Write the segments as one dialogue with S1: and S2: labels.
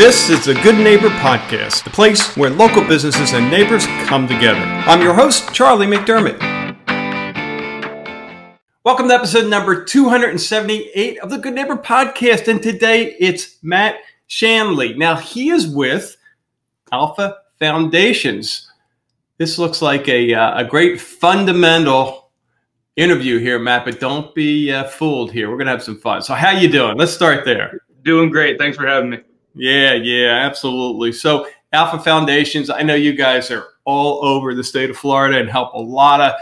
S1: This is the Good Neighbor Podcast, the place where local businesses and neighbors come together. I'm your host, Charlie McDermott. Welcome to episode number 278 of the Good Neighbor Podcast. And today it's Matt Shanley. Now, he is with Alpha Foundations. This looks like a, uh, a great fundamental interview here, Matt, but don't be uh, fooled here. We're going to have some fun. So, how you doing? Let's start there.
S2: Doing great. Thanks for having me.
S1: Yeah, yeah, absolutely. So, Alpha Foundations, I know you guys are all over the state of Florida and help a lot of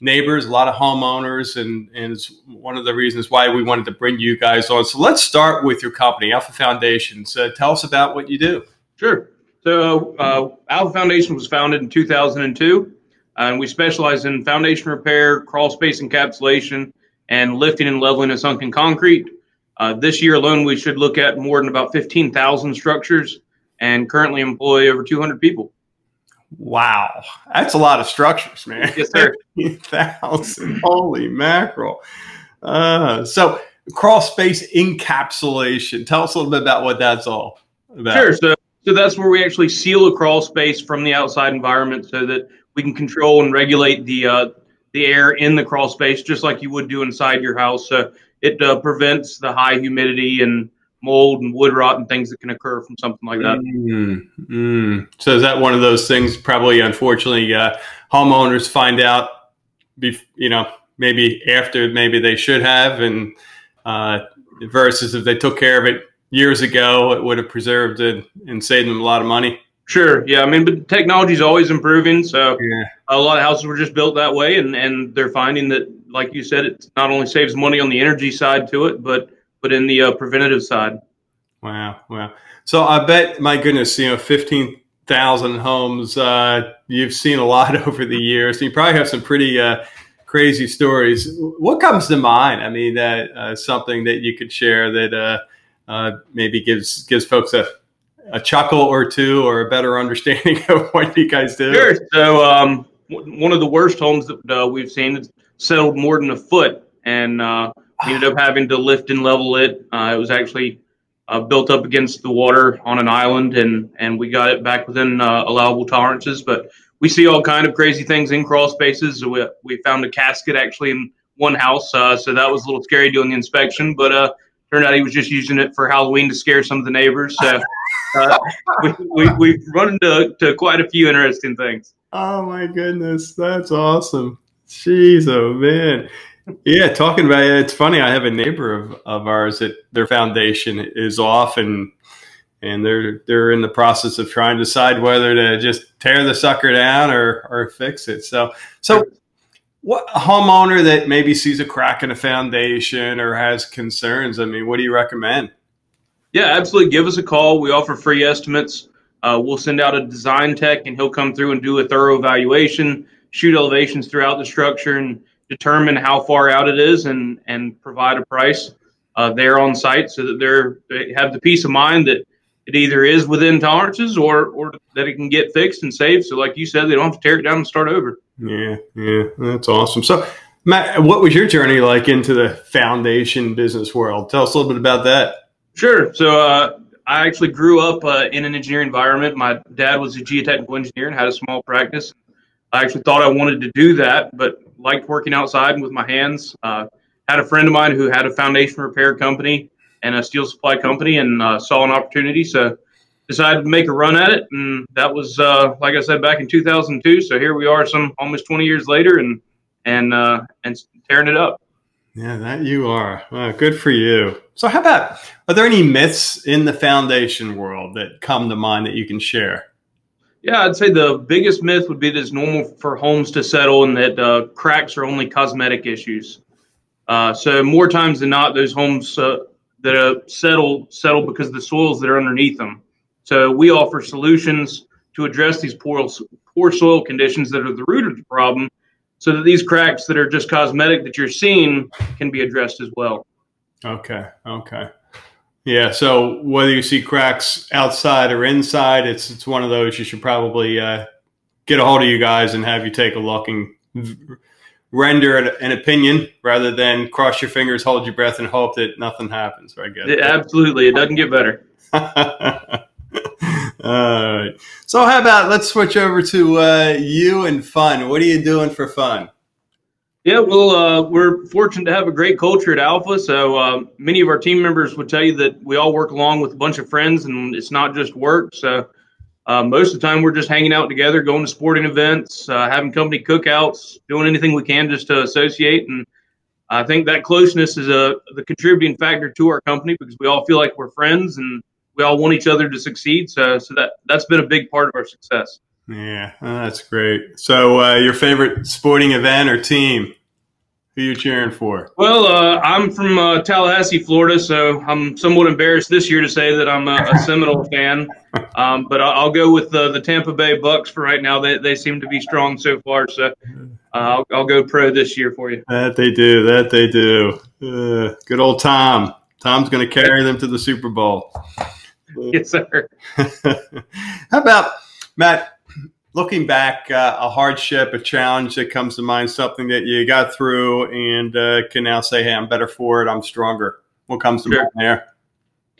S1: neighbors, a lot of homeowners, and, and it's one of the reasons why we wanted to bring you guys on. So, let's start with your company, Alpha Foundations. Uh, tell us about what you do.
S2: Sure. So, uh, Alpha Foundation was founded in 2002, and we specialize in foundation repair, crawl space encapsulation, and lifting and leveling of sunken concrete. Uh, this year alone, we should look at more than about 15,000 structures and currently employ over 200 people.
S1: Wow, that's a lot of structures, man.
S2: Yes, sir.
S1: 15,000. Holy mackerel. Uh, so, crawl space encapsulation. Tell us a little bit about what that's all about.
S2: Sure. So, so that's where we actually seal a crawl space from the outside environment so that we can control and regulate the uh, the air in the crawl space just like you would do inside your house. So it uh, prevents the high humidity and mold and wood rot and things that can occur from something like that.
S1: Mm, mm. So is that one of those things? Probably, unfortunately, uh, homeowners find out, be, you know, maybe after maybe they should have, and uh, versus if they took care of it years ago, it would have preserved it and saved them a lot of money.
S2: Sure. Yeah. I mean, but technology is always improving. So yeah. a lot of houses were just built that way, and and they're finding that, like you said, it not only saves money on the energy side to it, but but in the uh, preventative side.
S1: Wow. Wow. So I bet, my goodness, you know, fifteen thousand homes. Uh, you've seen a lot over the years. You probably have some pretty uh, crazy stories. What comes to mind? I mean, uh, uh something that you could share that uh, uh, maybe gives gives folks a a chuckle or two or a better understanding of what you guys do?
S2: Sure. So, um, one of the worst homes that uh, we've seen settled more than a foot, and uh, we ended up having to lift and level it. Uh, it was actually uh, built up against the water on an island, and and we got it back within uh, allowable tolerances. But we see all kind of crazy things in crawl spaces. We, we found a casket actually in one house, uh, so that was a little scary doing the inspection, but turned out he was just using it for Halloween to scare some of the neighbors. So uh, we, we, we've run into to quite a few interesting things.
S1: Oh my goodness, that's awesome! Jeez, oh man, yeah. Talking about it, it's funny. I have a neighbor of, of ours that their foundation is off, and and they're they're in the process of trying to decide whether to just tear the sucker down or or fix it. So so. What a homeowner that maybe sees a crack in a foundation or has concerns? I mean, what do you recommend?
S2: Yeah, absolutely. Give us a call. We offer free estimates. Uh, we'll send out a design tech, and he'll come through and do a thorough evaluation, shoot elevations throughout the structure, and determine how far out it is, and and provide a price uh, there on site, so that they're they have the peace of mind that it either is within tolerances or or that it can get fixed and saved. So, like you said, they don't have to tear it down and start over.
S1: Yeah, yeah, that's awesome. So, Matt, what was your journey like into the foundation business world? Tell us a little bit about that.
S2: Sure. So uh, I actually grew up uh, in an engineering environment. My dad was a geotechnical engineer and had a small practice. I actually thought I wanted to do that, but liked working outside with my hands. Uh, had a friend of mine who had a foundation repair company and a steel supply company, and uh, saw an opportunity. So decided to make a run at it, and that was uh, like I said back in 2002. So here we are, some almost 20 years later, and and uh, and tearing it up.
S1: Yeah, that you are. good for you. So, how about are there any myths in the foundation world that come to mind that you can share?
S2: Yeah, I'd say the biggest myth would be that it's normal for homes to settle and that uh, cracks are only cosmetic issues. Uh, so, more times than not, those homes uh, that uh, settle settle because of the soils that are underneath them. So, we offer solutions to address these poor, poor soil conditions that are the root of the problem so that these cracks that are just cosmetic that you're seeing can be addressed as well.
S1: Okay. Okay. Yeah. So whether you see cracks outside or inside, it's it's one of those you should probably uh, get a hold of you guys and have you take a look and render an, opinion rather than cross your fingers, hold your breath, and hope that nothing happens. I guess.
S2: It, absolutely, it doesn't get better.
S1: So how about let's switch over to uh, you and fun. What are you doing for fun?
S2: Yeah, well, uh, we're fortunate to have a great culture at Alpha. So uh, many of our team members would tell you that we all work along with a bunch of friends, and it's not just work. So uh, most of the time, we're just hanging out together, going to sporting events, uh, having company cookouts, doing anything we can just to associate. And I think that closeness is a the contributing factor to our company because we all feel like we're friends and we all want each other to succeed. So, so that that's been a big part of our success.
S1: Yeah, oh, that's great. So, uh, your favorite sporting event or team? Who you cheering for?
S2: Well, uh, I'm from uh, Tallahassee, Florida, so I'm somewhat embarrassed this year to say that I'm a, a Seminole fan. Um, but I'll, go with the, the Tampa Bay Bucks for right now. They, they seem to be strong so far, so uh, I'll, I'll go pro this year for you.
S1: That they do. That they do. Uh, good old Tom. Tom's going to carry them to the Super Bowl.
S2: Yes, sir.
S1: How about Matt? looking back, uh, a hardship, a challenge that comes to mind, something that you got through and uh, can now say, hey, I'm better for it, I'm stronger. What comes to sure. mind there?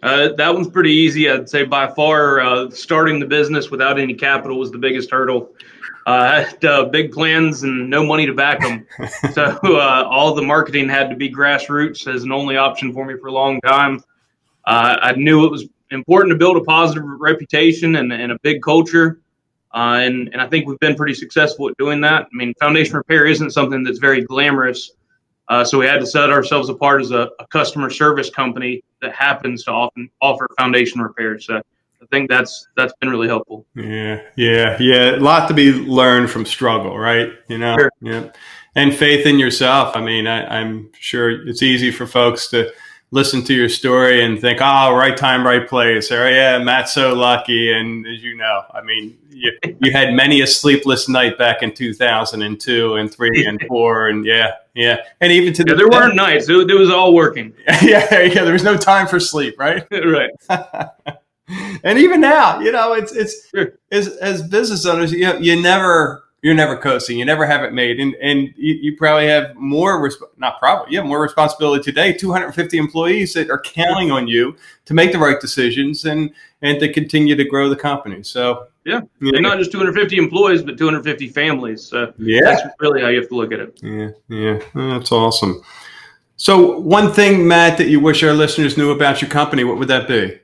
S2: Uh, that one's pretty easy. I'd say by far, uh, starting the business without any capital was the biggest hurdle. Uh, I had uh, big plans and no money to back them. so all the marketing had to be grassroots as an only option for me for a long time. I knew it was important to build a positive reputation and, and a big culture. Uh, and, and I think we've been pretty successful at doing that. I mean, foundation repair isn't something that's very glamorous. Uh, so we had to set ourselves apart as a, a, customer service company that happens to often offer foundation repairs. So I think that's that's been really helpful.
S1: Yeah, yeah, yeah. A lot to be learned from struggle, right? You know, sure. yeah, and faith in yourself. I mean, I, I'm sure it's easy for folks to listen to your story and think, oh, right time, right place, or yeah, Matt's so lucky. And as you know, I mean, you, you had many a sleepless night back in 2002 and three and four, and yeah, yeah, and even to
S2: yeah, the there weren't nights; it, it was all working.
S1: yeah, yeah, there was no time for sleep, right?
S2: right.
S1: and even now, you know, it's it's sure. as as business owners, you know, you never you're never coasting. You never have it made, and and you, you probably have more resp- not probably you have more responsibility today. 250 employees that are counting on you to make the right decisions and and to continue to grow the company. So
S2: yeah, and not just 250 employees, but 250 families. So yeah, that's really how you have to look at it.
S1: Yeah, yeah, that's awesome. So one thing, Matt, that you wish our listeners knew about your company, what would that be?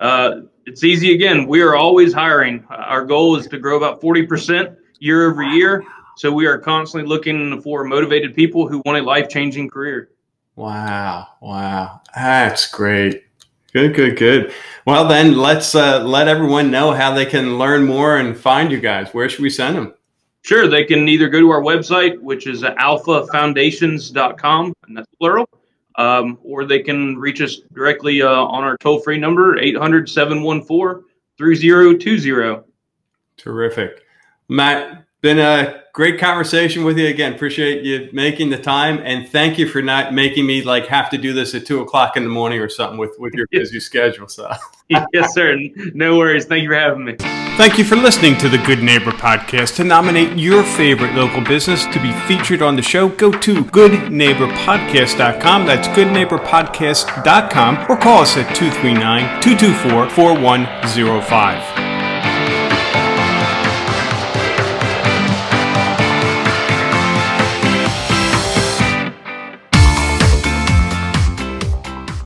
S2: Uh, it's easy again. We are always hiring. Our goal is to grow about 40 percent year over year. So we are constantly looking for motivated people who want a life changing career.
S1: Wow. Wow. That's great. Good, good, good. Well, then let's uh, let everyone know how they can learn more and find you guys. Where should we send them?
S2: Sure. They can either go to our website, which is alphafoundations.com, and that's plural, um, or they can reach us directly uh, on our toll free number, 800 714 3020.
S1: Terrific. Matt, been a great conversation with you again. Appreciate you making the time, and thank you for not making me like have to do this at two o'clock in the morning or something with with your busy schedule. So,
S2: yes, sir. No worries. Thank you for having me.
S1: Thank you for listening to the Good Neighbor Podcast. To nominate your favorite local business to be featured on the show, go to goodneighborpodcast.com. That's goodneighborpodcast.com or call us at 239 224 4105.